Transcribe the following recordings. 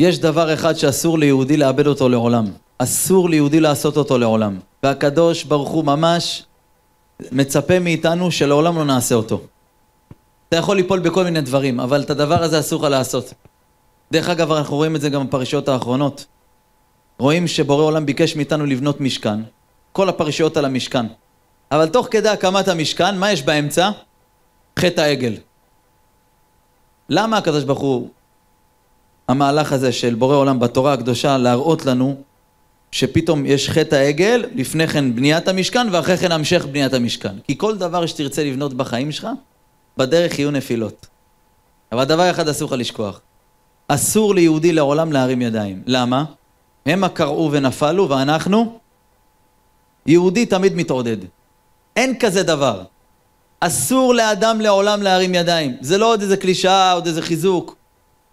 יש דבר אחד שאסור ליהודי לאבד אותו לעולם. אסור ליהודי לעשות אותו לעולם. והקדוש ברוך הוא ממש מצפה מאיתנו שלעולם לא נעשה אותו. אתה יכול ליפול בכל מיני דברים, אבל את הדבר הזה אסור לך לעשות. דרך אגב, אנחנו רואים את זה גם בפרשיות האחרונות. רואים שבורא עולם ביקש מאיתנו לבנות משכן. כל הפרשיות על המשכן. אבל תוך כדי הקמת המשכן, מה יש באמצע? חטא העגל. למה הקדוש ברוך הוא, המהלך הזה של בורא עולם בתורה הקדושה, להראות לנו שפתאום יש חטא העגל, לפני כן בניית המשכן, ואחרי כן המשך בניית המשכן. כי כל דבר שתרצה לבנות בחיים שלך, בדרך יהיו נפילות. אבל דבר אחד אסור לך לשכוח. אסור ליהודי לעולם להרים ידיים. למה? המה קרעו ונפלו, ואנחנו? יהודי תמיד מתעודד. אין כזה דבר. אסור לאדם לעולם להרים ידיים. זה לא עוד איזה קלישאה, עוד איזה חיזוק.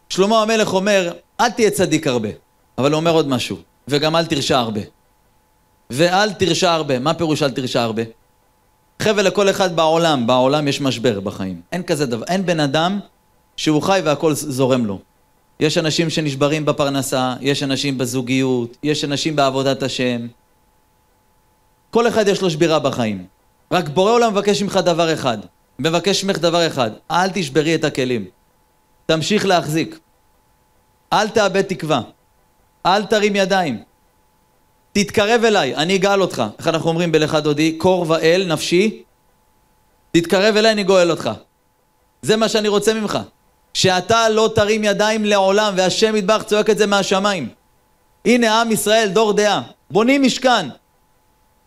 שלמה המלך אומר, אל תהיה צדיק הרבה. אבל הוא אומר עוד משהו, וגם אל תרשע הרבה. ואל תרשע הרבה. מה פירוש אל תרשע הרבה? חבר'ה, לכל אחד בעולם, בעולם יש משבר בחיים. אין כזה דבר. אין בן אדם שהוא חי והכל זורם לו. יש אנשים שנשברים בפרנסה, יש אנשים בזוגיות, יש אנשים בעבודת השם. כל אחד יש לו שבירה בחיים. רק בורא עולם מבקש ממך דבר אחד. מבקש ממך דבר אחד. אל תשברי את הכלים. תמשיך להחזיק. אל תאבד תקווה. אל תרים ידיים. תתקרב אליי, אני אגאל אותך. איך אנחנו אומרים בלך דודי? קור ואל נפשי. תתקרב אליי, אני גואל אותך. זה מה שאני רוצה ממך. שאתה לא תרים ידיים לעולם, והשם ידבח צועק את זה מהשמיים. הנה עם ישראל, דור דעה. בונים משכן.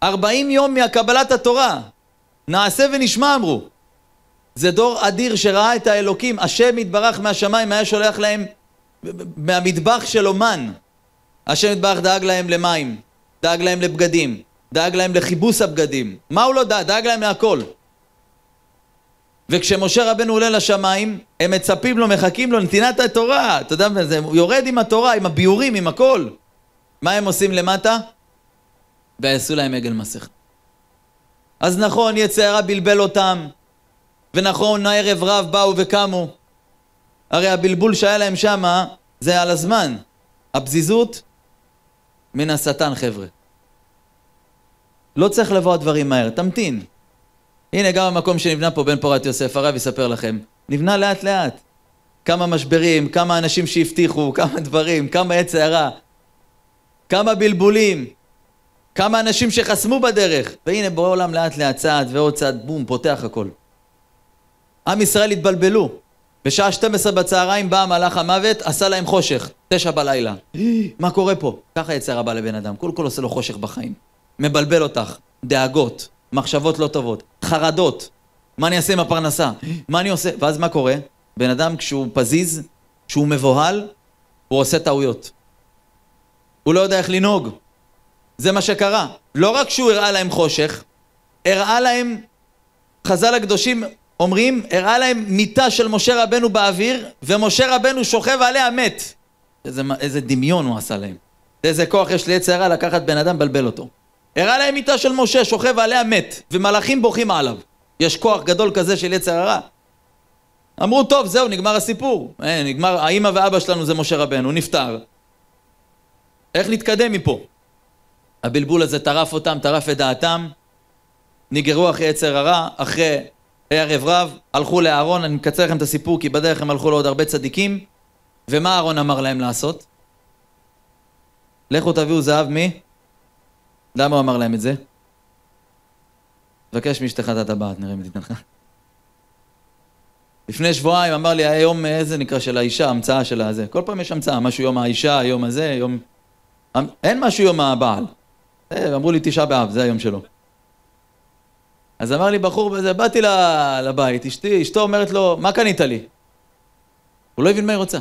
ארבעים יום מהקבלת התורה. נעשה ונשמע אמרו. זה דור אדיר שראה את האלוקים, השם יתברך מהשמיים, היה שולח להם מהמטבח של המן. השם יתברך דאג להם למים, דאג להם לבגדים, דאג להם לכיבוס הבגדים. מה הוא לא דאג? דאג להם להכל. וכשמשה רבנו עולה לשמיים, הם מצפים לו, מחכים לו, נתינת התורה. אתה יודע, הוא יורד עם התורה, עם הביאורים, עם הכל. מה הם עושים למטה? ויעשו להם עגל מסך. אז נכון, יצא הרע בלבל אותם, ונכון, הערב רב באו וקמו. הרי הבלבול שהיה להם שמה, זה על הזמן. הפזיזות, מן השטן, חבר'ה. לא צריך לבוא הדברים מהר, תמתין. הנה, גם המקום שנבנה פה בן פורת יוסף, הרב יספר לכם. נבנה לאט לאט. כמה משברים, כמה אנשים שהבטיחו, כמה דברים, כמה עץ הערה, כמה בלבולים, כמה אנשים שחסמו בדרך. והנה, בורא עולם לאט לאט צעד ועוד צעד, בום, פותח הכל. עם ישראל התבלבלו. בשעה 12 בצהריים בא מלאך המוות, עשה להם חושך, תשע בלילה. מה קורה פה? ככה יצא רבה לבן אדם, קודם כל עושה לו חושך בחיים. מבלבל אותך, דאגות, מחשבות לא טובות, חרדות. מה אני אעשה עם הפרנסה? מה אני עושה? ואז מה קורה? בן אדם כשהוא פזיז, כשהוא מבוהל, הוא עושה טעויות. הוא לא יודע איך לנהוג. זה מה שקרה. לא רק שהוא הראה להם חושך, הראה להם, חז"ל הקדושים אומרים, הראה להם מיטה של משה רבנו באוויר, ומשה רבנו שוכב עליה מת. איזה, איזה דמיון הוא עשה להם. איזה כוח יש לעץ הרע לקחת בן אדם, בלבל אותו. הראה להם מיטה של משה, שוכב עליה מת, ומלאכים בוכים עליו. יש כוח גדול כזה של יצר הרע. אמרו, טוב, זהו, נגמר הסיפור. אה, נגמר, האימא ואבא שלנו זה משה רבנו, נפטר. איך נתקדם מפה? הבלבול הזה טרף אותם, טרף את דעתם, נגררו אחרי יצר הרע, אחרי ערב רב, הלכו לאהרון, אני מקצר לכם את הסיפור כי בדרך הם הלכו לעוד הרבה צדיקים, ומה אהרון אמר להם לעשות? לכו תביאו זהב מי? למה הוא אמר להם את זה? תבקש מאשתך את הטבעת, נראה אם תיתן לך. לפני שבועיים אמר לי, היום איזה נקרא של האישה, המצאה של הזה. כל פעם יש המצאה, משהו יום האישה, יום הזה, יום... אין משהו יום הבעל. אה, אמרו לי תשעה באב, זה היום שלו. אז אמר לי בחור בזה, באתי לבית, אשתי, אשתו אומרת לו, מה קנית לי? הוא לא הבין מה היא רוצה.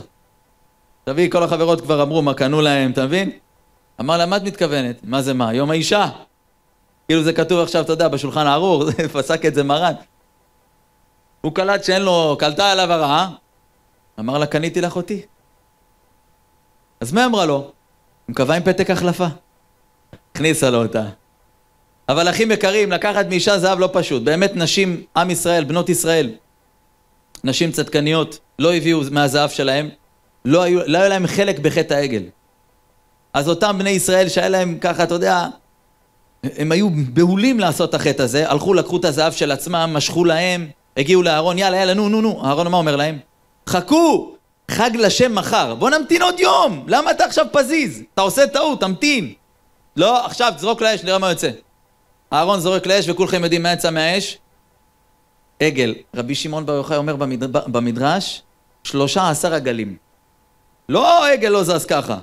תביא, כל החברות כבר אמרו מה קנו להם, אתה מבין? אמר לה, מה את מתכוונת? מה זה מה? יום האישה. כאילו זה כתוב עכשיו, אתה יודע, בשולחן הערוך, פסק את זה מרן. הוא קלט שאין לו, קלטה עליו הרעה, אמר לה, קניתי לך אותי. אז מה אמרה לו? הוא מקווה עם פתק החלפה. הכניסה לו אותה. אבל אחים יקרים, לקחת מאישה זהב לא פשוט. באמת נשים, עם ישראל, בנות ישראל, נשים צדקניות, לא הביאו מהזהב שלהם, לא, היו, לא היה להם חלק בחטא העגל. אז אותם בני ישראל שהיה להם ככה, אתה יודע, הם היו בהולים לעשות את החטא הזה, הלכו, לקחו את הזהב של עצמם, משכו להם, הגיעו לאהרון, יאללה, יאללה, נו, נו, נו. אהרון מה אומר להם? חכו, חג לשם מחר. בוא נמתין עוד יום. למה אתה עכשיו פזיז? אתה עושה טעות, תמתין. לא, עכשיו תזרוק לאש, נראה מה יוצא. אהרון זורק לאש וכולכם יודעים מה יצא מהאש? עגל. רבי שמעון בר יוחאי אומר במדר... במדרש, שלושה עשר עגלים. לא עגל לא זז ככה.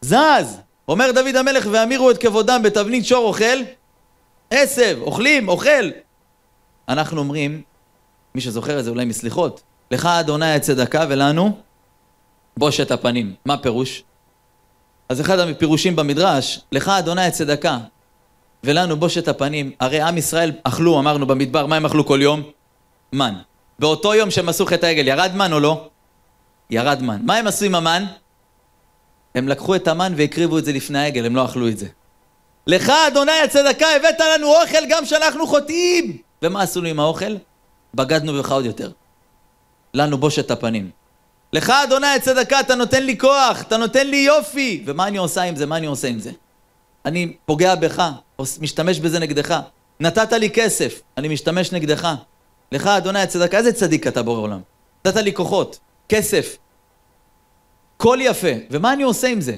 זז! אומר דוד המלך, ואמירו את כבודם בתבנית שור אוכל, עשב, אוכלים, אוכל. אנחנו אומרים, מי שזוכר את זה אולי מסליחות, לך אדוני הצדקה ולנו בושת הפנים. מה פירוש? אז אחד הפירושים במדרש, לך אדוני הצדקה ולנו בושת הפנים, הרי עם ישראל אכלו, אמרנו במדבר, מה הם אכלו כל יום? מן. באותו יום שהם עשו חטא העגל, ירד מן או לא? ירד מן. מה הם עשו עם המן? הם לקחו את המן והקריבו את זה לפני העגל, הם לא אכלו את זה. לך אדוני הצדקה הבאת לנו אוכל גם שאנחנו חוטאים! ומה עשינו עם האוכל? בגדנו בך עוד יותר. לנו בושת הפנים. לך אדוני הצדקה אתה נותן לי כוח, אתה נותן לי יופי! ומה אני עושה עם זה? מה אני עושה עם זה? אני פוגע בך, משתמש בזה נגדך. נתת לי כסף, אני משתמש נגדך. לך אדוני הצדקה, איזה צדיק אתה בורא עולם? נתת לי כוחות, כסף, קול יפה, ומה אני עושה עם זה?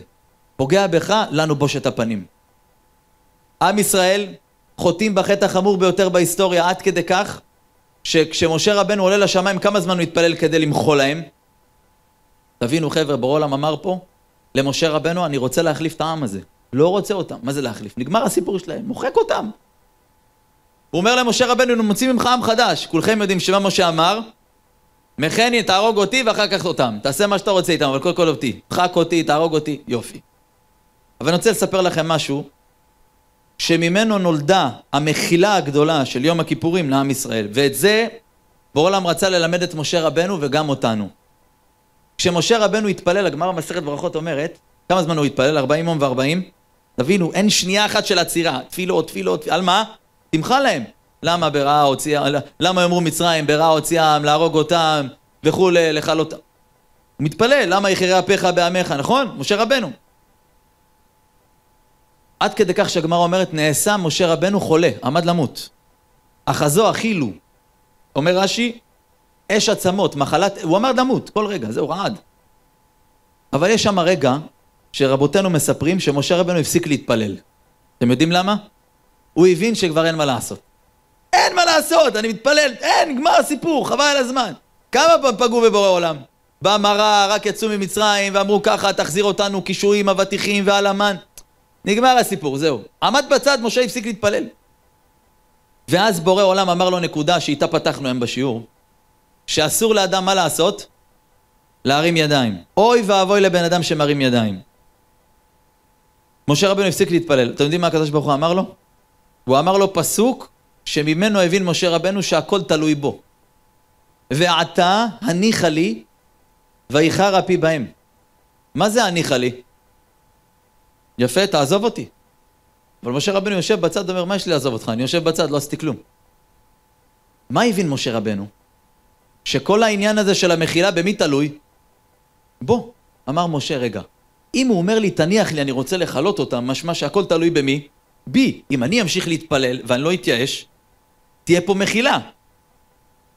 פוגע בך, לנו בושת הפנים. עם ישראל חוטאים בחטא החמור ביותר בהיסטוריה עד כדי כך שכשמשה רבנו עולה לשמיים כמה זמן הוא התפלל כדי למחול להם? תבינו חבר'ה, בורא עולם אמר פה למשה רבנו אני רוצה להחליף את העם הזה לא רוצה אותם, מה זה להחליף? נגמר הסיפור שלהם, מוחק אותם הוא אומר למשה רבנו, אנחנו מוצאים ממך עם חדש כולכם יודעים שמה משה אמר? מכני, תהרוג אותי ואחר כך אותם. תעשה מה שאתה רוצה איתם, אבל קודם כל אותי. דחק אותי, תהרוג אותי, יופי. אבל אני רוצה לספר לכם משהו שממנו נולדה המחילה הגדולה של יום הכיפורים לעם ישראל. ואת זה בורא עולם רצה ללמד את משה רבנו וגם אותנו. כשמשה רבנו התפלל, הגמרא במסכת ברכות אומרת, כמה זמן הוא התפלל? 40 יום ו-40? תבינו, אין שנייה אחת של עצירה. תפילות, תפילות, על מה? תמחה להם. למה ברעה הוציאה, למה יאמרו מצרים, ברעה הוציאם, להרוג אותם וכולי, לכלות... הוא מתפלל, למה יחרה אפיך בעמך, נכון? משה רבנו. עד כדי כך שהגמרא אומרת, נעשה משה רבנו חולה, עמד למות. אחזו אכילו. אומר רש"י, אש עצמות, מחלת, הוא עמד למות, כל רגע, זהו, רעד. אבל יש שם רגע שרבותינו מספרים שמשה רבנו הפסיק להתפלל. אתם יודעים למה? הוא הבין שכבר אין מה לעשות. אין מה לעשות, אני מתפלל, אין, נגמר הסיפור, חבל על הזמן. כמה פעם פגעו בבורא עולם? בא מרה, רק יצאו ממצרים, ואמרו ככה, תחזיר אותנו קישואים, אבטיחים ועל המן. נגמר הסיפור, זהו. עמד בצד, משה הפסיק להתפלל. ואז בורא עולם אמר לו נקודה שאיתה פתחנו היום בשיעור, שאסור לאדם מה לעשות? להרים ידיים. אוי ואבוי לבן אדם שמרים ידיים. משה רבנו הפסיק להתפלל. אתם יודעים מה הקדוש ברוך הוא אמר לו? הוא אמר לו פסוק שממנו הבין משה רבנו שהכל תלוי בו. ועתה הניחה לי ויחר אפי בהם. מה זה הניחה לי? יפה, תעזוב אותי. אבל משה רבנו יושב בצד ואומר, מה יש לי לעזוב אותך? אני יושב בצד, לא עשיתי כלום. מה הבין משה רבנו? שכל העניין הזה של המחילה במי תלוי? בוא, אמר משה, רגע, אם הוא אומר לי, תניח לי, אני רוצה לכלות אותם, משמע שהכל תלוי במי? בי. אם אני אמשיך להתפלל ואני לא אתייאש, תהיה פה מחילה.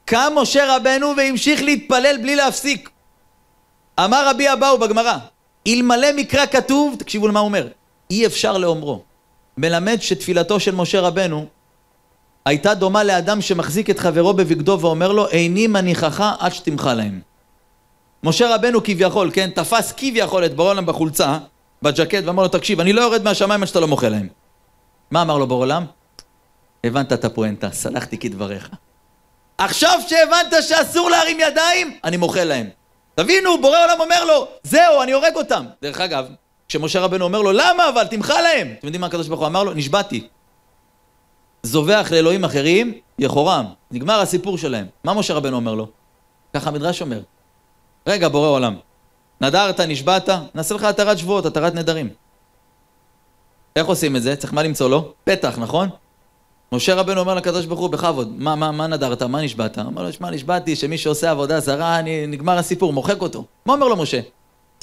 קם משה רבנו והמשיך להתפלל בלי להפסיק. אמר רבי אבאו בגמרא, אלמלא מקרא כתוב, תקשיבו למה הוא אומר, אי אפשר לאומרו. מלמד שתפילתו של משה רבנו הייתה דומה לאדם שמחזיק את חברו בבגדו ואומר לו, איני מניחך עד שתמחה להם. משה רבנו כביכול, כן, תפס כביכול את בורא בחולצה, בג'קט, ואמר לו, תקשיב, אני לא יורד מהשמיים עד שאתה לא מוחה להם. מה אמר לו בורא הבנת את הפואנטה, סלחתי כדבריך. עכשיו שהבנת שאסור להרים ידיים, אני מוחל להם. תבינו, בורא עולם אומר לו, זהו, אני הורג אותם. דרך אגב, כשמשה רבנו אומר לו, למה אבל? תמחה להם. אתם יודעים מה הקדוש ברוך הוא אמר לו? נשבעתי. זובח לאלוהים אחרים, יחורם. נגמר הסיפור שלהם. מה משה רבנו אומר לו? ככה המדרש אומר. רגע, בורא עולם, נדרת, נשבעת, נעשה לך התרת שבועות, התרת נדרים. איך עושים את זה? צריך מה למצוא לו? פתח, נכון? משה רבנו אומר לקדוש ברוך הוא, בכבוד, מה, מה, מה נדרת? מה נשבעת? אמר לו, שמע, נשבעתי שמי שעושה עבודה זרה, אני, נגמר הסיפור, מוחק אותו. מה אומר לו משה?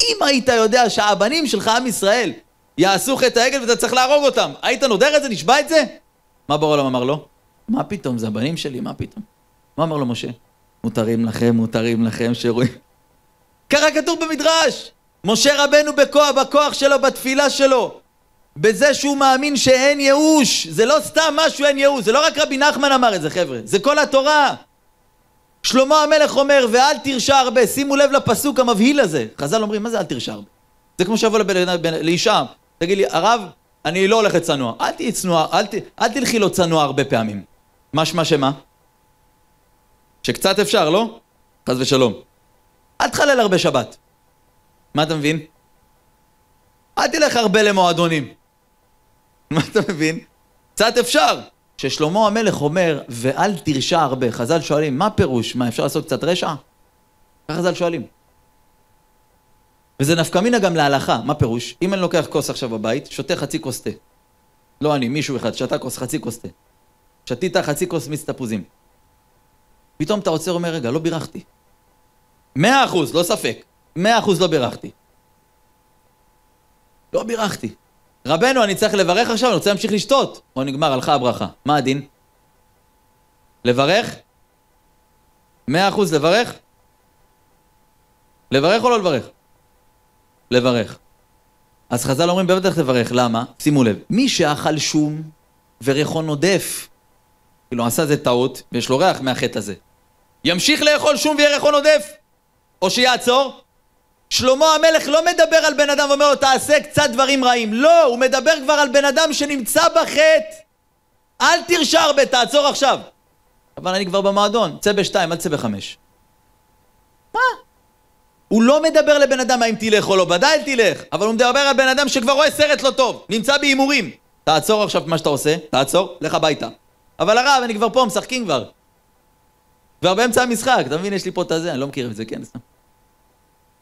אם היית יודע שהבנים שלך, עם ישראל, יעשו חטא העגל ואתה צריך להרוג אותם, היית נודר את זה? נשבע את זה? מה בורא עולם אמר לו? מה פתאום, זה הבנים שלי, מה פתאום? מה אמר לו משה? מותרים לכם, מותרים לכם, שרואים. ככה כתוב במדרש! משה רבנו בכוח, בכוח שלו, בתפילה שלו, בזה שהוא מאמין שאין ייאוש, זה לא סתם משהו אין ייאוש, זה לא רק רבי נחמן אמר את זה חבר'ה, זה כל התורה. שלמה המלך אומר, ואל תרשע הרבה, שימו לב לפסוק המבהיל הזה. חז"ל אומרים, מה זה אל תרשע הרבה? זה כמו שיבוא לאישה, תגיד לי, הרב, אני לא הולך לצנוע. אל תהיי צנועה, אל, ת, אל תלכי לו צנוע הרבה פעמים. משמע שמה? שקצת אפשר, לא? חס ושלום. אל תחלל הרבה שבת. מה אתה מבין? אל תלך הרבה למועדונים. מה אתה מבין? קצת אפשר. כששלמה המלך אומר, ואל תרשע הרבה, חז"ל שואלים, מה פירוש? מה, אפשר לעשות קצת רשע? ככה חז"ל שואלים. וזה נפקא מינה גם להלכה, מה פירוש? אם אני לוקח כוס עכשיו בבית, שותה חצי כוס תה. לא אני, מישהו אחד, שתה כוס, חצי כוס תה. שתית חצי כוס מיץ תפוזים. פתאום אתה עוצר ואומר, רגע, לא בירכתי. מאה אחוז, לא ספק. מאה אחוז לא בירכתי. לא בירכתי. רבנו, אני צריך לברך עכשיו, אני רוצה להמשיך לשתות. או נגמר, הלכה הברכה. מה הדין? לברך? מאה אחוז לברך? לברך או לא לברך? לברך. אז חז"ל אומרים בטח לברך, למה? שימו לב, מי שאכל שום וריחו נודף, כאילו עשה איזה טעות ויש לו ריח מהחטא הזה, ימשיך לאכול שום ויהיה ריחו נודף? או שיעצור? שלמה המלך לא מדבר על בן אדם ואומר לו תעשה קצת דברים רעים, לא, הוא מדבר כבר על בן אדם שנמצא בחטא. אל תרשע הרבה, תעצור עכשיו. אבל אני כבר במועדון, צא בשתיים, אל תצא בחמש. מה? הוא לא מדבר לבן אדם האם תלך או לא, ודאי תלך, אבל הוא מדבר על בן אדם שכבר רואה סרט לא טוב, נמצא בהימורים. תעצור עכשיו מה שאתה עושה, תעצור, לך הביתה. אבל הרב, אני כבר פה, משחקים כבר. כבר באמצע המשחק, אתה מבין? יש לי פה את הזה, אני לא מכיר את זה, כן, סתם.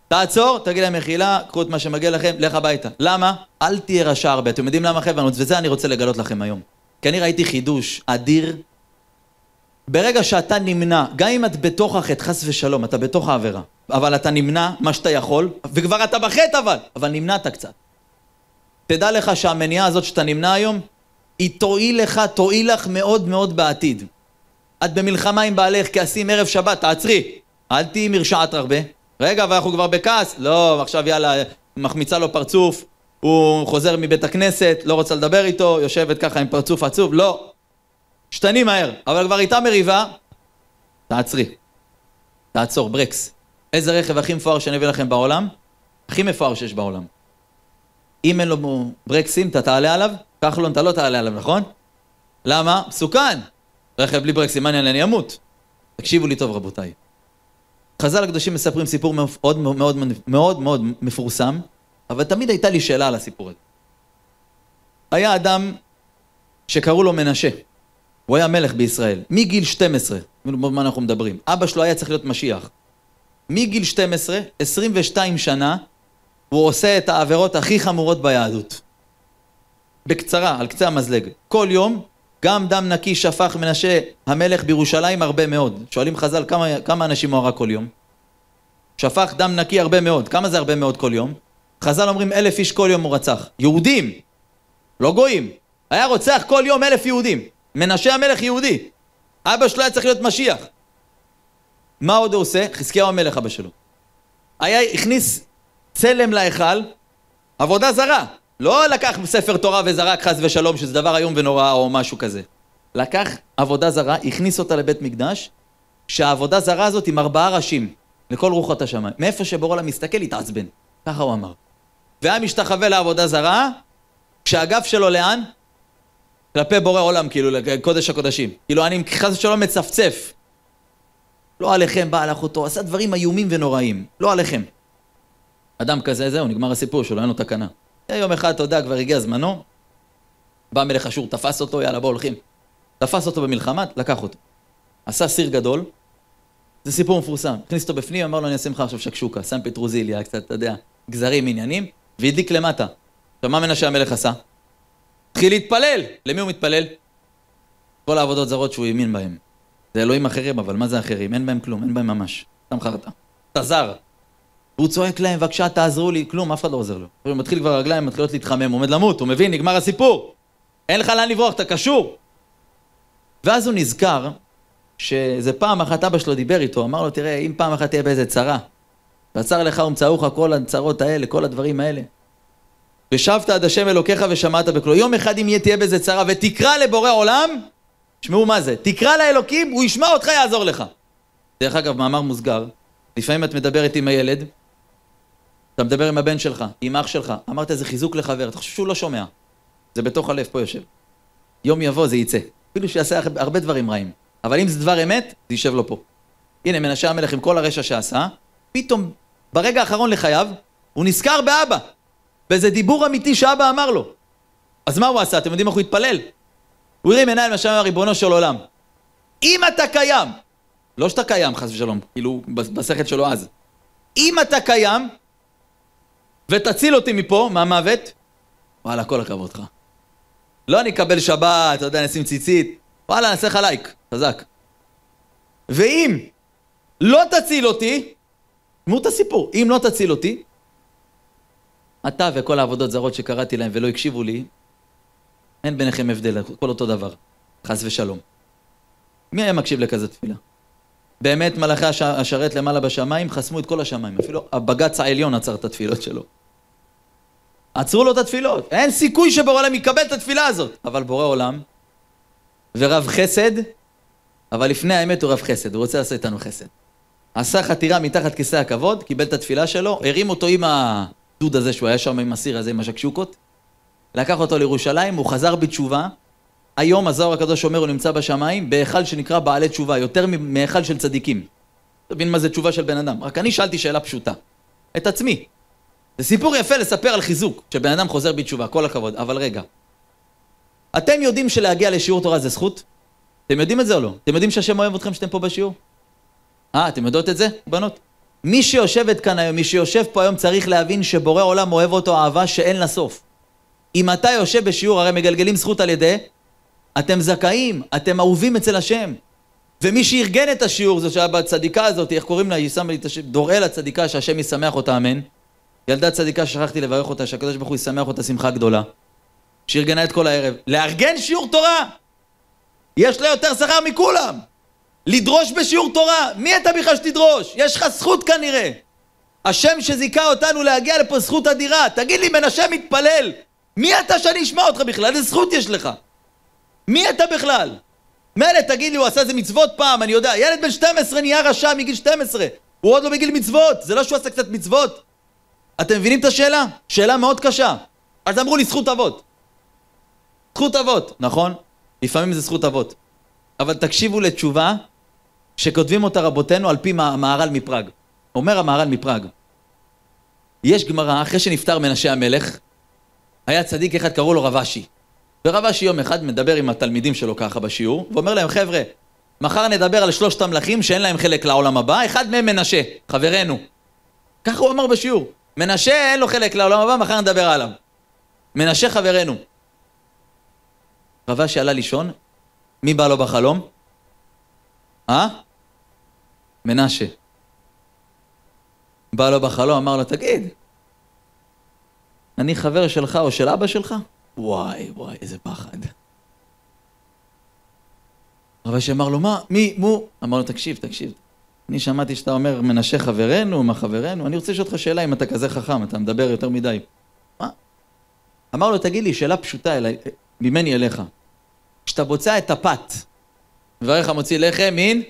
תעצור, תגיד להם מחילה, קחו את מה שמגיע לכם, לך הביתה. למה? אל תהיה רשע הרבה. אתם יודעים למה חבר'ה? וזה אני רוצה לגלות לכם היום. כי אני ראיתי חידוש אדיר. ברגע שאתה נמנע, גם אם את בתוך החטא, חס ושלום, אתה בתוך העבירה, אבל אתה נמנע מה שאתה יכול, וכבר אתה בחטא אבל, אבל נמנעת קצת. תדע לך שהמניעה הזאת שאתה נמנע היום, היא תועיל לך, תועיל לך מאוד מאוד בעתיד. את במלחמה עם בעלך, כעסים ערב שבת, תעצרי. אל תהיי מרשעת הרבה, רגע, אבל אנחנו כבר בכעס. לא, עכשיו יאללה, מחמיצה לו פרצוף, הוא חוזר מבית הכנסת, לא רוצה לדבר איתו, יושבת ככה עם פרצוף עצוב, לא. שתני מהר, אבל כבר איתה מריבה, תעצרי. תעצור, ברקס. איזה רכב הכי מפואר שאני אביא לכם בעולם? הכי מפואר שיש בעולם. אם אין לו ברקסים, אתה תעלה עליו? כחלון, אתה לא תעלה עליו, נכון? למה? מסוכן. רכב בלי ברקסים, מה אני אמות. תקשיבו לי טוב, רבותיי. חז"ל הקדושים מספרים סיפור מאוד מאוד מאוד מאוד מאוד מפורסם, אבל תמיד הייתה לי שאלה על הסיפור הזה. היה אדם שקראו לו מנשה, הוא היה מלך בישראל, מגיל 12, מה אנחנו מדברים, אבא שלו היה צריך להיות משיח. מגיל 12, 22 שנה, הוא עושה את העבירות הכי חמורות ביהדות. בקצרה, על קצה המזלג. כל יום, גם דם נקי שפך מנשה המלך בירושלים הרבה מאוד. שואלים חז"ל כמה, כמה אנשים הוא הרג כל יום? שפך דם נקי הרבה מאוד. כמה זה הרבה מאוד כל יום? חז"ל אומרים אלף איש כל יום הוא רצח. יהודים, לא גויים. היה רוצח כל יום אלף יהודים. מנשה המלך יהודי. אבא שלו היה צריך להיות משיח. מה עוד הוא עושה? חזקיהו המלך אבא שלו. היה, הכניס צלם להיכל, עבודה זרה. לא לקח ספר תורה וזרק חס ושלום, שזה דבר איום ונורא או משהו כזה. לקח עבודה זרה, הכניס אותה לבית מקדש, שהעבודה זרה הזאת עם ארבעה ראשים, לכל רוחות השמיים. מאיפה שבורא מסתכל, התעצבן. ככה הוא אמר. והיה משתחווה לעבודה זרה, כשהגב שלו לאן? כלפי בורא עולם, כאילו, לקודש הקודשים. כאילו, אני חס ושלום מצפצף. לא עליכם בא על אחותו, עשה דברים איומים ונוראים. לא עליכם. אדם כזה, זהו, נגמר הסיפור שלו, אין לו תקנה. יום אחד, אתה יודע, כבר הגיע זמנו, בא מלך אשור, תפס אותו, יאללה, בוא הולכים. תפס אותו במלחמה, לקח אותו. עשה סיר גדול, זה סיפור מפורסם. הכניס אותו בפנים, אמר לו, אני אעשה ממך עכשיו שקשוקה, שם פטרוזיליה, קצת, אתה יודע, גזרים, עניינים, והדליק למטה. עכשיו, מה מנשה המלך עשה? התחיל להתפלל. למי הוא מתפלל? כל העבודות זרות שהוא האמין בהם. זה אלוהים אחרים, אבל מה זה אחרים? אין בהם כלום, אין בהם ממש. סתם חרטא. אתה זר. והוא צועק להם, בבקשה תעזרו לי, כלום, אף אחד לא עוזר לו. הוא מתחיל כבר רגליים, מתחילות להתחמם, עומד למות, הוא מבין, נגמר הסיפור. אין לך לאן לברוח, אתה קשור. ואז הוא נזכר שזה פעם אחת אבא שלו דיבר איתו, אמר לו, תראה, אם פעם אחת תהיה באיזה צרה, ועצר לך ומצאוך כל הצרות האלה, כל הדברים האלה. ושבת עד השם אלוקיך ושמעת בקולו. יום אחד אם תהיה באיזה צרה ותקרא לבורא עולם, תשמעו מה זה, תקרא לאלוקים, הוא ישמע אותך, יעזור לך. דרך אגב, מאמר מוסגר, לפעמים את מדברת עם הילד, אתה מדבר עם הבן שלך, עם אח שלך, אמרת איזה חיזוק לחבר, אתה חושב שהוא לא שומע. זה בתוך הלב, פה יושב. יום יבוא זה יצא. אפילו שיעשה הרבה דברים רעים. אבל אם זה דבר אמת, זה יישב לו פה. הנה, מנשה המלך עם כל הרשע שעשה, פתאום, ברגע האחרון לחייו, הוא נזכר באבא. באיזה דיבור אמיתי שאבא אמר לו. אז מה הוא עשה? אתם יודעים איך הוא התפלל? הוא הרים עיניים לשם ריבונו של עולם. אם אתה קיים, לא שאתה קיים חס ושלום, כאילו בשכל שלו אז. אם אתה קיים, ותציל אותי מפה, מהמוות, וואלה, כל הכבוד לך. לא אני אקבל שבת, אתה יודע, נשים ציצית, וואלה, נעשה לך לייק, חזק. ואם לא תציל אותי, תשמעו את הסיפור, אם לא תציל אותי, אתה וכל העבודות זרות שקראתי להם ולא הקשיבו לי, אין ביניכם הבדל, הכל אותו דבר, חס ושלום. מי היה מקשיב לכזה תפילה? באמת מלאכי הש... השרת למעלה בשמיים חסמו את כל השמיים, אפילו הבג"ץ העליון עצר את התפילות שלו. עצרו לו את התפילות, אין סיכוי שבורא עולם יקבל את התפילה הזאת. אבל בורא עולם ורב חסד, אבל לפני האמת הוא רב חסד, הוא רוצה לעשות איתנו חסד. עשה חתירה מתחת כיסא הכבוד, קיבל את התפילה שלו, הרים אותו עם הדוד הזה שהוא היה שם עם הסיר הזה עם השקשוקות, לקח אותו לירושלים, הוא חזר בתשובה. היום הזוהר הקדוש אומר הוא נמצא בשמיים בהיכל שנקרא בעלי תשובה, יותר מהיכל של צדיקים. אתה מבין מה זה תשובה של בן אדם? רק אני שאלתי שאלה פשוטה. את עצמי. זה סיפור יפה לספר על חיזוק, שבן אדם חוזר בתשובה, כל הכבוד. אבל רגע, אתם יודעים שלהגיע לשיעור תורה זה זכות? אתם יודעים את זה או לא? אתם יודעים שהשם אוהב אתכם שאתם פה בשיעור? אה, אתם יודעות את זה, בנות? מי שיושבת כאן היום, מי שיושב פה היום צריך להבין שבורא עולם אוהב אותו אהבה שאין לה סוף. אם אתה יושב בשיעור, הרי מגלגלים זכות על ידי, אתם זכאים, אתם אהובים אצל השם. ומי שארגן את השיעור, זו שהיה בצדיקה הזאת, איך קוראים לה? היא שמה לי את השם, דוראל הצדיקה, שהשם ישמח אותה, אמן. ילדה צדיקה, שכחתי לברך אותה, שהקדוש ברוך הוא ישמח אותה שמחה גדולה. שארגנה את כל הערב. לארגן שיעור תורה! יש לה יותר שכר מכולם! לדרוש בשיעור תורה, מי אתה בכלל שתדרוש? יש לך זכות כנראה. השם שזיכה אותנו להגיע לפה זכות אדירה. תגיד לי, מנשה מתפלל, מי אתה שאני אשמע אותך בכלל? איזה זכות יש לך? מי אתה בכלל? מילא תגיד לי, הוא עשה איזה מצוות פעם, אני יודע, ילד בן 12 נהיה רשע מגיל 12, הוא עוד לא בגיל מצוות, זה לא שהוא עשה קצת מצוות. אתם מבינים את השאלה? שאלה מאוד קשה. אז אמרו לי זכות אבות. זכות אבות, נכון? לפעמים זה זכות אבות. אבל תקשיבו לתשובה שכותבים אותה רבותינו על פי מהר"ל מפראג. אומר המהר"ל מפראג, יש גמרא, אחרי שנפטר מנשה המלך, היה צדיק אחד, קראו לו רב אשי. ורב אשי יום אחד מדבר עם התלמידים שלו ככה בשיעור, ואומר להם, חבר'ה, מחר נדבר על שלושת המלכים שאין להם חלק לעולם הבא, אחד מהם מנשה, חברנו. ככה הוא אמר בשיעור. מנשה אין לו חלק לעולם הבא, מחר נדבר עליו. מנשה חברנו. רב אשי עלה לישון, מי בא לו בחלום? אה? מנשה. בא לו בחלום, אמר לו, תגיד, אני חבר שלך או של אבא שלך? וואי, וואי, איזה פחד. רב אשי אמר לו, מה, מי, מו? אמר לו, תקשיב, תקשיב. אני שמעתי שאתה אומר, מנשה חברנו, מה חברנו? אני רוצה לשאול אותך שאלה אם אתה כזה חכם, אתה מדבר יותר מדי. מה? אמר לו, תגיד לי, שאלה פשוטה אליי, ממני אליך. כשאתה בוצע את הפת, וברך מוציא לחם מן,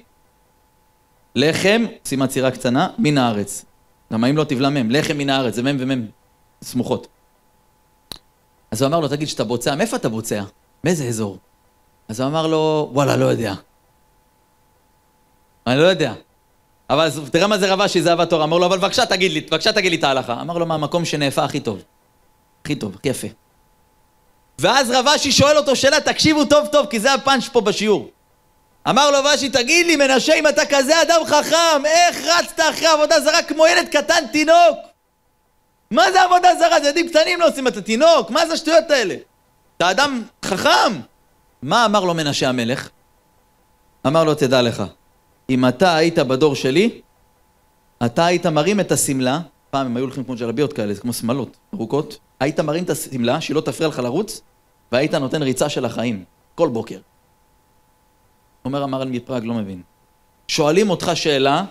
לחם, שימת סירה קטנה, מן הארץ. למה אם לא תבלע מם, לחם מן הארץ, זה מם ומם סמוכות. אז הוא אמר לו, תגיד, שאתה בוצע, מאיפה אתה בוצע? מאיזה אזור? אז הוא אמר לו, וואלה, לא יודע. אני לא יודע. אבל תראה מה זה רבה שזה אהבת תורה. אמר לו, אבל בבקשה תגיד לי, בבקשה תגיד לי את ההלכה. אמר לו, מהמקום שנאפה הכי טוב. הכי טוב, הכי יפה. ואז רב אשי שואל אותו שאלה, תקשיבו טוב טוב, כי זה הפאנץ' פה בשיעור. אמר לו רש"י, תגיד לי, מנשה, אם אתה כזה אדם חכם, איך רצת אחרי עבודה זרה כמו ילד קטן תינוק? מה זה עבודה זרה? זה ילדים קטנים לא עושים את התינוק, מה זה השטויות האלה? אתה אדם חכם, מה אמר לו מנשה המלך? אמר לו, תדע לך, אם אתה היית בדור שלי, אתה היית מרים את השמלה, פעם הם היו הולכים כמו ג'לביות כאלה, זה כמו שמלות ארוכות, היית מרים את השמלה, שהיא לא תפריע לך לרוץ, והיית נותן ריצה של החיים, כל בוקר. אומר המרן מפראג, לא מבין. שואלים אותך שאלה,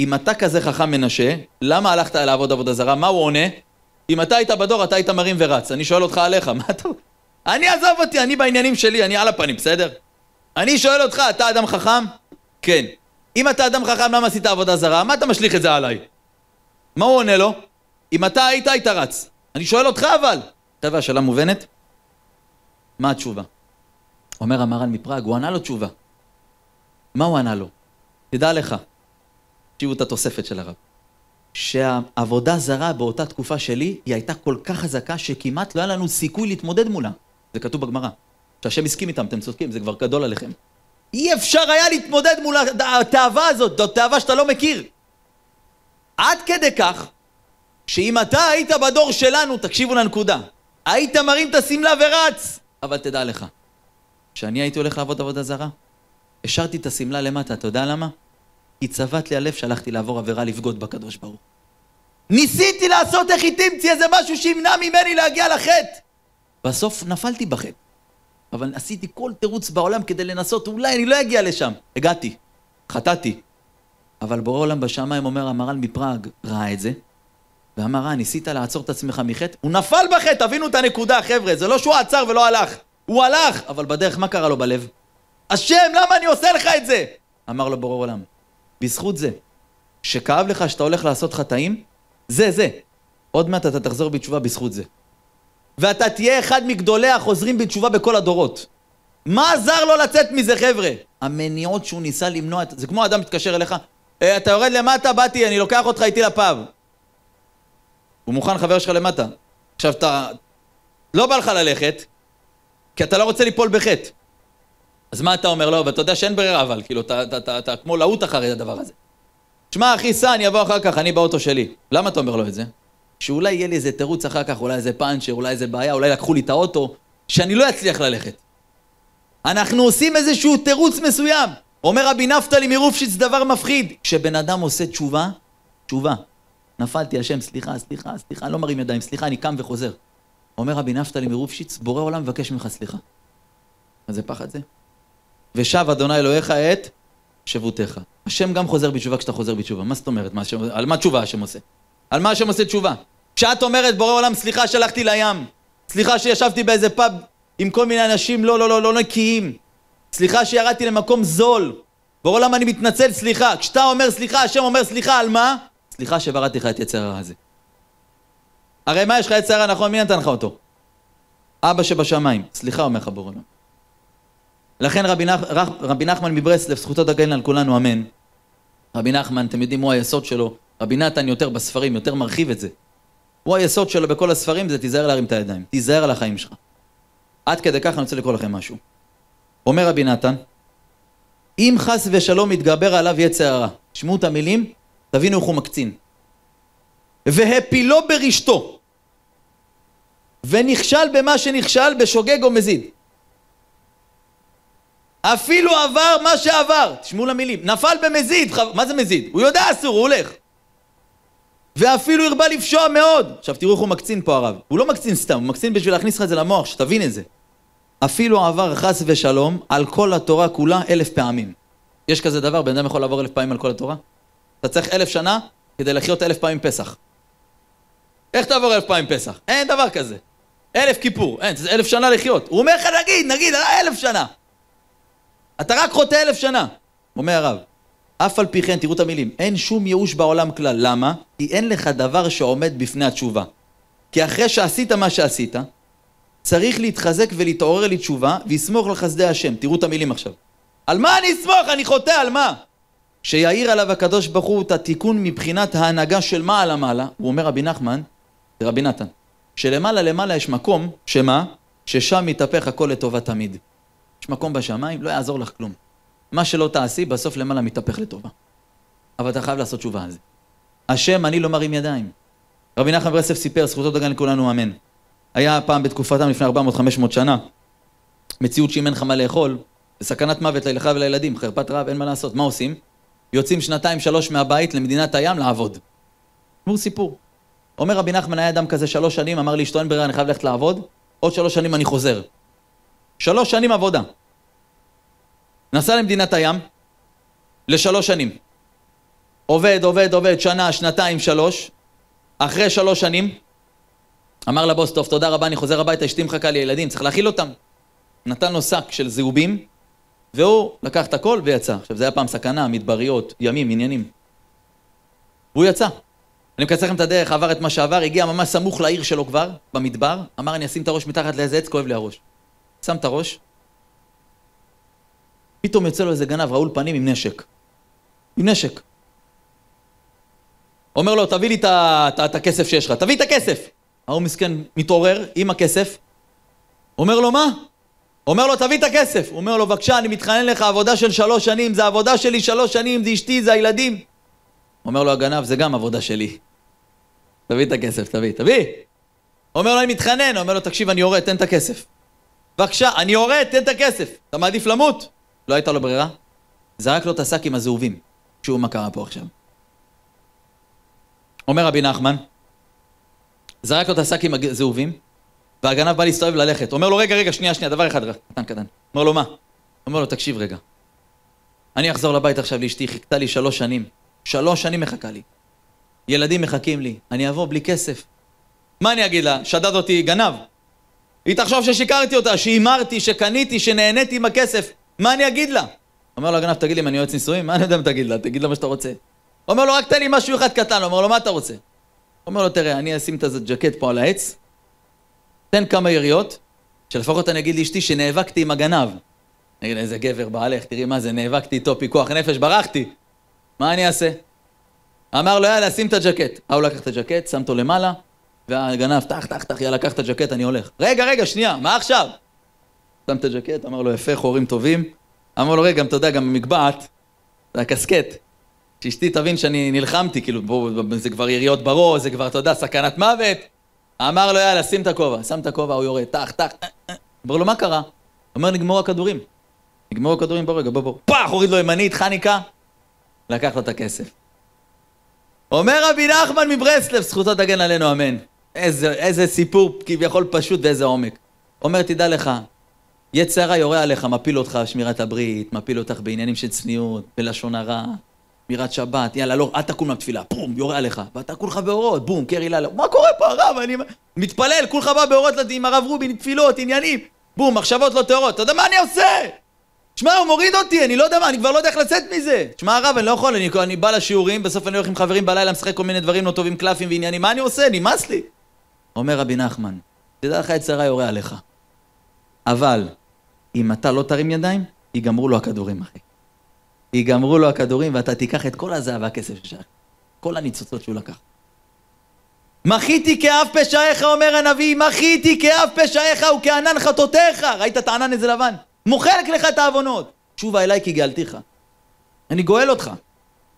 אם אתה כזה חכם מנשה, למה הלכת לעבוד עבודה זרה? מה הוא עונה? אם אתה היית בדור, אתה היית מרים ורץ. אני שואל אותך עליך, מה אתה... אני עזוב אותי, אני בעניינים שלי, אני על הפנים, בסדר? אני שואל אותך, אתה אדם חכם? כן. אם אתה אדם חכם, למה עשית עבודה זרה? מה אתה משליך את זה עליי? מה הוא עונה לו? אם אתה היית, היית רץ. אני שואל אותך אבל. חבר'ה, השאלה מובנת? מה התשובה? אומר המרן מפראג, הוא ענה לו תשובה. מה הוא ענה לו? תדע לך, תקשיבו את התוספת של הרב, שהעבודה זרה באותה תקופה שלי, היא הייתה כל כך חזקה שכמעט לא היה לנו סיכוי להתמודד מולה. זה כתוב בגמרא. שהשם הסכים איתם, אתם צודקים, זה כבר גדול עליכם. אי אפשר היה להתמודד מול התאווה הזאת, זאת תאווה שאתה לא מכיר. עד כדי כך, שאם אתה היית בדור שלנו, תקשיבו לנקודה, היית מרים את השמלה ורץ, אבל תדע לך, כשאני הייתי הולך לעבוד עבודה זרה, השארתי את השמלה למטה, אתה יודע למה? כי צבט לי הלב שהלכתי לעבור עבירה לבגוד בקדוש ברוך. ניסיתי לעשות איך היא תמצי איזה משהו שימנע ממני להגיע לחטא. בסוף נפלתי בחטא. אבל עשיתי כל תירוץ בעולם כדי לנסות, אולי אני לא אגיע לשם. הגעתי, חטאתי. אבל בורא עולם בשמיים אומר המר"ל מפראג, ראה את זה, ואמר, אה, ניסית לעצור את עצמך מחטא? הוא נפל בחטא, תבינו את הנקודה, חבר'ה, זה לא שהוא עצר ולא הלך. הוא הלך, אבל בדרך מה קרה לו בלב? השם, למה אני עושה לך את זה? אמר לו בורא עולם, בזכות זה, שכאב לך שאתה הולך לעשות חטאים, זה, זה. עוד מעט אתה תחזור בתשובה בזכות זה. ואתה תהיה אחד מגדולי החוזרים בתשובה בכל הדורות. מה עזר לו לצאת מזה, חבר'ה? המניעות שהוא ניסה למנוע, זה כמו אדם מתקשר אליך, אה, אתה יורד למטה, באתי, אני לוקח אותך איתי לפאב. הוא מוכן חבר שלך למטה. עכשיו אתה... לא בא לך ללכת, כי אתה לא רוצה ליפול בחטא. אז מה אתה אומר לו? ואתה יודע שאין ברירה אבל, כאילו, אתה, אתה, אתה, אתה כמו להוט אחרי הדבר הזה. שמע אחי, סע, אני אבוא אחר כך, אני באוטו שלי. למה אתה אומר לו את זה? שאולי יהיה לי איזה תירוץ אחר כך, אולי איזה פאנצ'ר, אולי איזה בעיה, אולי לקחו לי את האוטו, שאני לא אצליח ללכת. אנחנו עושים איזשהו תירוץ מסוים. אומר רבי נפתלי מרופשיץ דבר מפחיד. כשבן אדם עושה תשובה, תשובה. נפלתי, השם, סליחה, סליחה, סליחה, אני לא מרים ידיים, סליחה, אני קם וחוזר. אומר רבי נפתלי מרופשיץ, בורא עולם מבקש ממך סליחה. מה זה פחד זה? ושב אדוני אלוהיך את שבותיך. השם גם חוזר בתשובה כשאתה חוזר בתשובה. מה זאת אומרת? מה השם, על מה תשובה השם עושה? על מה השם עושה תשובה? כשאת אומרת, בורא עולם, סליחה שהלכתי לים. סליחה שישבתי באיזה פאב עם כל מיני אנשים לא, לא, לא, לא נקיים. סליחה שירדתי למקום זול. בורא עולם, אני מתנצל, סליחה. כשאתה אומר סליחה, השם אומר סליחה, על מה? סליחה שבראתי לך את יצר הרע הזה. הרי מה יש לך יצר הרע, נכון? מי נתן לך אותו? אבא שבשמיים. סליחה, אומר לך בורא עולם. לכן רבי, נח, רבי נחמן מברסלב, זכותו תגן על כולנו, אמן. רבי נחמן, אתם יודעים, הוא היסוד שלו. רבי נתן יותר בספרים, יותר מרחיב את זה. הוא היסוד שלו בכל הספרים, זה תיזהר להרים את הידיים. תיזהר על החיים שלך. עד כדי כך אני רוצה לקרוא לכם משהו. אומר רבי נתן, אם חס ושלום מתגבר עליו יצר הרע, תשמעו את המילים, תבינו איך הוא מקצין. והפילו ברשתו, ונכשל במה שנכשל בשוגג או מזיד. אפילו עבר מה שעבר, תשמעו למילים, נפל במזיד, מה זה מזיד? הוא יודע אסור, הוא הולך. ואפילו הרבה לפשוע מאוד. עכשיו תראו איך הוא מקצין פה הרב. הוא לא מקצין סתם, הוא מקצין בשביל להכניס לך את זה למוח, שתבין את זה. אפילו עבר חס ושלום על כל התורה כולה אלף פעמים. יש כזה דבר, בן אדם יכול לעבור אלף פעמים על כל התורה? אתה צריך אלף שנה כדי לחיות אלף פעמים פסח. איך תעבור אלף פעמים פסח? אין דבר כזה. אלף כיפור, אין, זה אלף שנה לחיות. הוא אומר לך נגיד, נגיד, אלף שנה. אתה רק חוטא אלף שנה, אומר הרב. אף על פי כן, תראו את המילים, אין שום ייאוש בעולם כלל. למה? כי אין לך דבר שעומד בפני התשובה. כי אחרי שעשית מה שעשית, צריך להתחזק ולהתעורר לתשובה, ויסמוך לחסדי השם. תראו את המילים עכשיו. על מה אני אסמוך? אני חוטא, על מה? שיעיר עליו הקדוש ברוך הוא את התיקון מבחינת ההנהגה של מעלה מעלה, הוא אומר רבי נחמן, רבי נתן, שלמעלה למעלה יש מקום, שמה? ששם מתהפך הכל לטובה תמיד. יש מקום בשמיים, לא יעזור לך כלום. מה שלא תעשי, בסוף למעלה מתהפך לטובה. אבל אתה חייב לעשות תשובה על זה. השם, אני לא מרים ידיים. רבי נחמן ברסלב סיפר, זכותו דגן לכולנו, אמן. היה פעם בתקופתם לפני 400-500 שנה, מציאות שאם אין לך מה לאכול, זה סכנת מוות לך ולילדים, חרפת רעב, אין מה לעשות. מה עושים? יוצאים שנתיים שלוש מהבית למדינת הים לעבוד. תשמעו סיפור. אומר רבי נחמן היה אדם כזה שלוש שנים, אמר לי אשתו אין ברירה, אני חייב ללכת לעבוד, עוד שלוש שנים אני חוזר. שלוש שנים עבודה. נסע למדינת הים לשלוש שנים. עובד, עובד, עובד, שנה, שנתיים, שלוש. אחרי שלוש שנים, אמר לבוס, טוב, תודה רבה, אני חוזר הביתה, אשתי מחכה לי, ילדים, צריך להאכיל אותם. נתן לו שק של זהובים, והוא לקח את הכל ויצא. עכשיו, זה היה פעם סכנה, מדבריות, ימים, עניינים. והוא יצא. אני מקצר לכם את הדרך, עבר את מה שעבר, הגיע ממש סמוך לעיר שלו כבר, במדבר, אמר, אני אשים את הראש מתחת לאיזה עץ, כואב לי הראש. שם את הראש, פתאום יוצא לו איזה גנב רעול פנים עם נשק. עם נשק. אומר לו, תביא לי את הכסף שיש לך, תביא את הכסף! ההוא מסכן מתעורר עם הכסף, אומר לו, מה? אומר לו, תביא את הכסף. הוא אומר לו, בבקשה, אני מתחנן לך, עבודה של שלוש שנים, זה עבודה שלי שלוש שנים, זה אשתי, זה הילדים. אומר לו הגנב, זה גם עבודה שלי. תביא את הכסף, תביא, תביא! אומר לו, אני מתחנן, אומר לו, תקשיב, אני יורד, תן את הכסף. בבקשה, אני יורד, תן את הכסף. אתה מעדיף למות? לא הייתה לו ברירה. זרק לו את השק עם הזהובים. תשמעו מה קרה פה עכשיו. אומר רבי נחמן, זרק לו את השק עם הזהובים, והגנב בא להסתובב ללכת. אומר לו, רגע, רגע, שנייה, שנייה, דבר אחד, קטן, קטן. אומר לו, מה? אומר לו, תקשיב רגע. אני אחזור לבית עכשיו לאשתי, חיכתה לי שלוש שנים. שלוש שנים מחכה לי. ילדים מחכים לי. אני אבוא בלי כסף. מה אני אגיד לה? שדד אותי גנב. היא תחשוב ששיקרתי אותה, שהימרתי, שקניתי, שנהניתי עם הכסף. מה אני אגיד לה? אומר לו הגנב, תגיד לי אם אני יועץ נישואים? מה אני יודע אם תגיד לה? תגיד לה מה שאתה רוצה. אומר לו, רק תן לי משהו אחד קטן. אומר לו, מה אתה רוצה? אומר לו, תראה, אני אשים את הג'קט פה על העץ, תן כמה יריות, שלפחות אני אגיד לאשתי שנאבקתי עם הגנב. נגיד, איזה גבר בעלך, תראי מה זה, נאבקתי איתו, פיקוח נפש, ברחתי. מה אני אעשה? אמר לו, יאללה, שים את הג'קט. ההוא לקח את הג'קט, שם אותו למעלה, והגנב, טח, טח, טח, יאללה, קח את הג'קט, אני הולך. רגע, רגע, שנייה, מה עכשיו? שם את הג'קט, אמר לו, יפה, חורים טובים. אמר לו, רגע, אתה יודע, גם במגבעת, זה הקסקט. שאשתי תבין שאני נלחמתי, כאילו, בוא, זה כבר יריות בראש, זה כבר, אתה יודע, סכנת מוות. אמר לו, יאללה, שים את הכובע. שם את הכובע, הוא יורד, טח, טח. אמר לו, מה קרה? אומר, נגמרו הכדורים. נגמרו הכדורים ברגע, בוא, בוא. פח, הוריד לו ימנית, חניקה, לקח לו את הכסף. אומר רבי נחמן מברסלב, זכותו תגן עלינו, אמן. איזה, איזה סיפור כביכול פשוט ואיזה עומק. אומר, תדע לך, יצרה יורה עליך, מפיל אותך שמירת הברית, מפיל אותך בעניינים של צניעות, בלשון הרע, שמירת שבת, יאללה, לא, אל תקום לתפילה, בום, יורה עליך, ואתה כולך באורות, בום, קרי לילה, מה קורה פה הרב? אני מתפלל, כולך בא באורות עם הרב רובין, תפילות, עניינים, בום, מחשבות לא טהורות, אתה יודע מה אני עושה? שמע, הוא מוריד אותי, אני לא יודע מה, אני כבר לא יודע איך לצאת מזה. שמע, הרב, אני לא יכול, אני, אני בא לשיעורים, בסוף אני הולך עם חברים בלילה, משחק כל מיני דברים לא טובים, קלפים ועניינים, מה אני עושה? נמאס לי. אומר רבי נחמן, תדע לך, יצרה יורה עליך. אבל, אם אתה לא תרים ידיים, ייגמרו לו הכדורים, אחי. ייגמרו לו הכדורים ואתה תיקח את כל הזהב והכסף ששייך. כל הניצוצות שהוא לקח. מחיתי כאב פשעיך, אומר הנביא, מחיתי כאב פשעיך וכענן חטאותיך. ראית את הענן איזה לבן? מוחק לך את העוונות. שובה אליי כי גאלתיך. אני גואל אותך.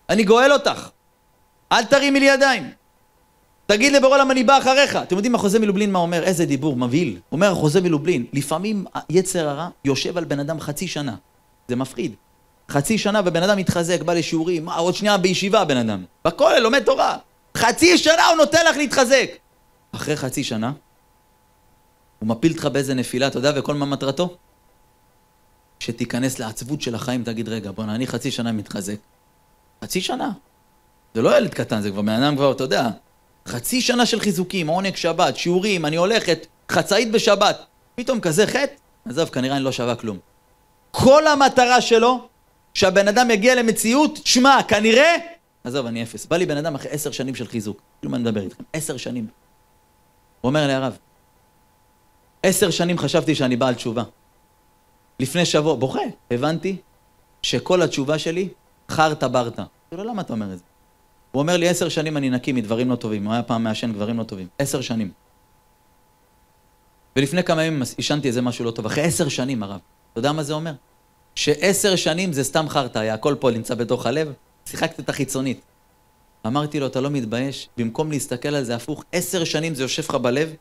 אני גואל אותך. אל תרימי לי ידיים. תגיד לבורא למה אני בא אחריך. אתם יודעים החוזה מלובלין מה אומר? איזה דיבור, מבהיל. אומר החוזה מלובלין, לפעמים יצר הרע יושב על בן אדם חצי שנה. זה מפחיד. חצי שנה ובן אדם מתחזק, בא לשיעורים, מה, עוד שנייה בישיבה בן אדם. בכולל, לומד תורה. חצי שנה הוא נותן לך להתחזק. אחרי חצי שנה, הוא מפיל אותך באיזה נפילה, אתה יודע, וכל מה מטרתו? שתיכנס לעצבות של החיים, תגיד, רגע, בוא'נה, אני חצי שנה מתחזק. חצי שנה. זה לא ילד קטן, זה כבר בן אדם כבר, אתה יודע, חצי שנה של חיזוקים, עונג שבת, שיעורים, אני הולכת, חצאית בשבת. פתאום כזה חטא, עזוב, כנראה אני לא שווה כלום. כל המטרה שלו, שהבן אדם יגיע למציאות, שמע, כנראה, עזוב, אני אפס. בא לי בן אדם אחרי עשר שנים של חיזוק. כאילו מה אני מדבר איתכם? עשר שנים. הוא אומר לי, הרב, עשר שנים חשבתי שאני בעל תשובה. לפני שבוע, בוכה, הבנתי שכל התשובה שלי, חרטה ברטה. כאילו, למה אתה אומר את זה? הוא אומר לי, עשר שנים אני נקי מדברים לא טובים. הוא היה פעם מעשן דברים לא טובים. עשר שנים. ולפני כמה ימים עישנתי איזה משהו לא טוב. אחרי עשר שנים, הרב. אתה יודע מה זה אומר? שעשר שנים זה סתם חרטא, היה הכל פה נמצא בתוך הלב, שיחקת את החיצונית. אמרתי לו, אתה לא מתבייש? במקום להסתכל על זה הפוך, עשר שנים זה יושב לך בלב,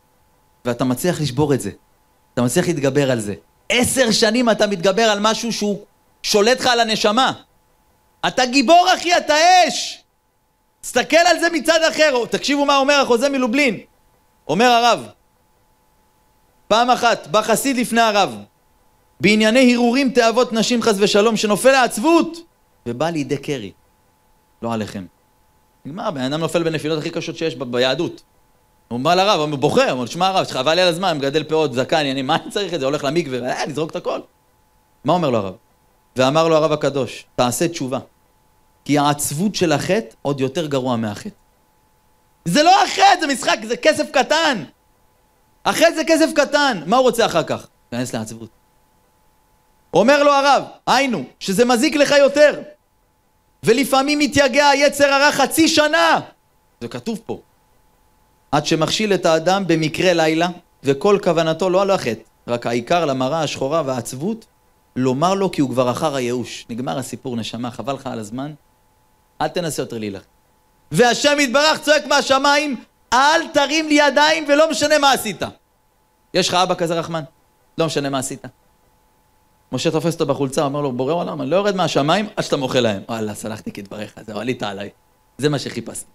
ואתה מצליח לשבור את זה. אתה מצליח להתגבר על זה. עשר שנים אתה מתגבר על משהו שהוא שולט לך על הנשמה. אתה גיבור אחי, אתה אש! תסתכל על זה מצד אחר. תקשיבו מה אומר החוזה מלובלין. אומר הרב, פעם אחת בא חסיד לפני הרב, בענייני הרהורים תאוות נשים חס ושלום, שנופל לעצבות, ובא לידי קרי. לא עליכם. נגמר, בן אדם נופל בנפילות הכי קשות שיש ביהדות. הוא בא לרב, הוא בוכה, הוא אומר, שמע הרב, חבל לי על הזמן, מגדל פאות, זקן, אני, מה אני צריך את זה? הולך למקווה, אה, נזרוק את הכל. מה אומר לו הרב? ואמר לו הרב הקדוש, תעשה תשובה. כי העצבות של החטא עוד יותר גרוע מהחטא. זה לא החטא, זה משחק, זה כסף קטן. החטא זה כסף קטן. מה הוא רוצה אחר כך? להיכנס לעצבות. אומר לו הרב, היינו, שזה מזיק לך יותר. ולפעמים מתייגע היצר הרע חצי שנה. זה כתוב פה. עד שמכשיל את האדם במקרה לילה, וכל כוונתו לא על החטא, רק העיקר למראה השחורה והעצבות, לומר לו כי הוא כבר אחר הייאוש. נגמר הסיפור נשמה, חבל לך על הזמן, אל תנסה יותר להילחם. והשם יתברך צועק מהשמיים, אל תרים לי ידיים ולא משנה מה עשית. יש לך אבא כזה רחמן? לא משנה מה עשית. משה תופס אותו בחולצה, אומר לו, בורא עולם, אני לא יורד מהשמיים עד שאתה מוחל להם. וואלה, סלחתי כדבריך, זהו, עלית עליי. זה מה שחיפשתי.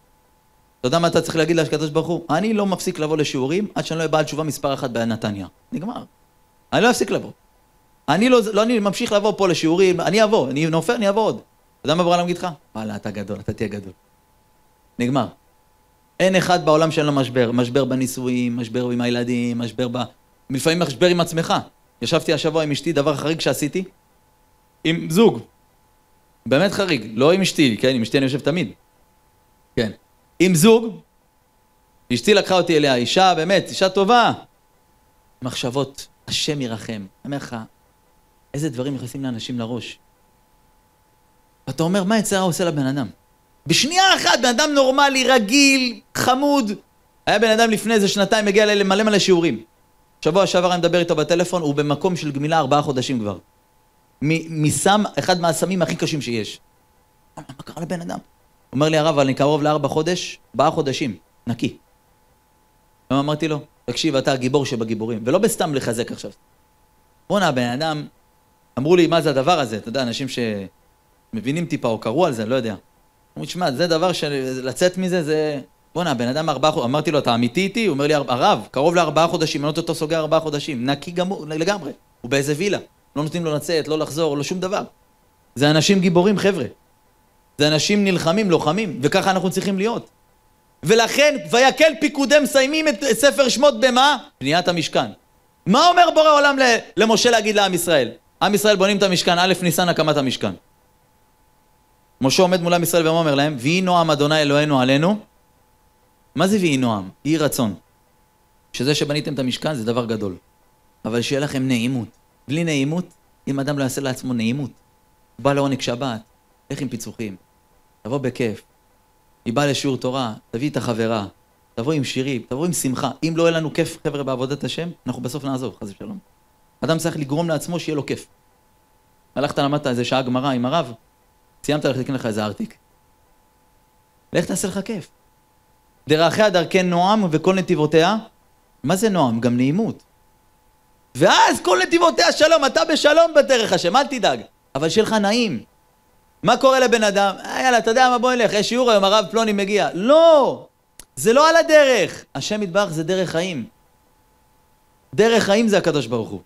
אתה יודע מה אתה צריך להגיד לקדוש ברוך הוא? אני לא מפסיק לבוא לשיעורים עד שאני לא אהיה בעל תשובה מספר אחת בנתניה. נגמר. אני לא אפסיק לבוא. אני לא, לא אני ממשיך לבוא פה לשיעורים, אני אבוא, אני נופל, אני אבוא עוד. אתה יודע מה בעולם יגיד לך? וואלה, אתה גדול, אתה תהיה גדול. נגמר. אין אחד בעולם שאין לו משבר. משבר בנישואים, משבר עם הילדים, משבר ב... לפעמים משבר עם עצמך. ישבתי השבוע עם אשתי, דבר חריג שעשיתי, עם זוג. באמת חריג, לא עם אשתי, כן, עם אשתי אני יושב תמיד. כן. עם זוג, אשתי לקחה אותי אליה, אישה, באמת, אישה טובה. מחשבות, השם ירחם. אני אומר לך, איזה דברים נכנסים לאנשים לראש. ואתה אומר, מה יצרה עושה לבן אדם? בשנייה אחת, בן אדם נורמלי, רגיל, חמוד. היה בן אדם לפני איזה שנתיים, הגיע למלא מלא שיעורים. שבוע שעבר אני מדבר איתו בטלפון, הוא במקום של גמילה ארבעה חודשים כבר. מסם, אחד מהסמים הכי קשים שיש. מה קרה לבן אדם? אומר לי הרב, אני קרוב לארבע חודש, ארבעה חודשים, נקי. אמרתי לו, תקשיב, אתה הגיבור שבגיבורים, ולא בסתם לחזק עכשיו. בואנה, הבן אדם, אמרו לי, מה זה הדבר הזה? אתה יודע, אנשים שמבינים טיפה או קראו על זה, לא יודע. אמרו, תשמע, זה דבר שלצאת מזה זה... בואנה, הבן אדם ארבעה חודשים, אמרתי לו, אתה אמיתי איתי? הוא אומר לי, הרב, קרוב לארבעה חודשים, אני אותו סוגר ארבעה חודשים, נקי גמור, לגמרי. הוא באיזה וילה, לא נותנים לו לצאת, לא לחזור, לא שום דבר. זה אנשים גיבורים, חבר'ה. זה אנשים נלחמים, לוחמים, וככה אנחנו צריכים להיות. ולכן, ויקל פיקודי מסיימים את ספר שמות במה? בניית המשכן. מה אומר בורא עולם למשה להגיד לעם ישראל? עם ישראל בונים את המשכן, א' ניסן הקמת המשכן. משה עומד מול עם ישראל ומה אומר להם? ויהי נועם אדוני אלוהינו עלינו. מה זה ויהי נועם? יהי רצון. שזה שבניתם את המשכן זה דבר גדול. אבל שיהיה לכם נעימות. בלי נעימות, אם אדם לא יעשה לעצמו נעימות, הוא בא לעונג שבת, לך עם פיצוחים, תבוא בכיף. היא באה לשיעור תורה, תביא את החברה, תבוא עם שירים, תבוא עם שמחה. אם לא יהיה לנו כיף, חבר'ה, בעבודת השם, אנחנו בסוף נעזוב, חס ושלום. אדם צריך לגרום לעצמו שיהיה לו כיף. הלכת, למדת איזה שעה גמרא עם הרב, סיימת ללכת לקנות לך איזה ארטיק. לך תעשה לך כיף. דרכיה דרכי נועם וכל נתיבותיה, מה זה נועם? גם נעימות. ואז כל נתיבותיה שלום, אתה בשלום בדרך השם, אל תדאג. אבל שיהיה לך נעים. מה קורה לבן אדם? אה, יאללה, אתה יודע מה, בוא נלך, יש שיעור היום, הרב פלוני מגיע. לא! זה לא על הדרך. השם יתברך זה דרך חיים. דרך חיים זה הקדוש ברוך הוא.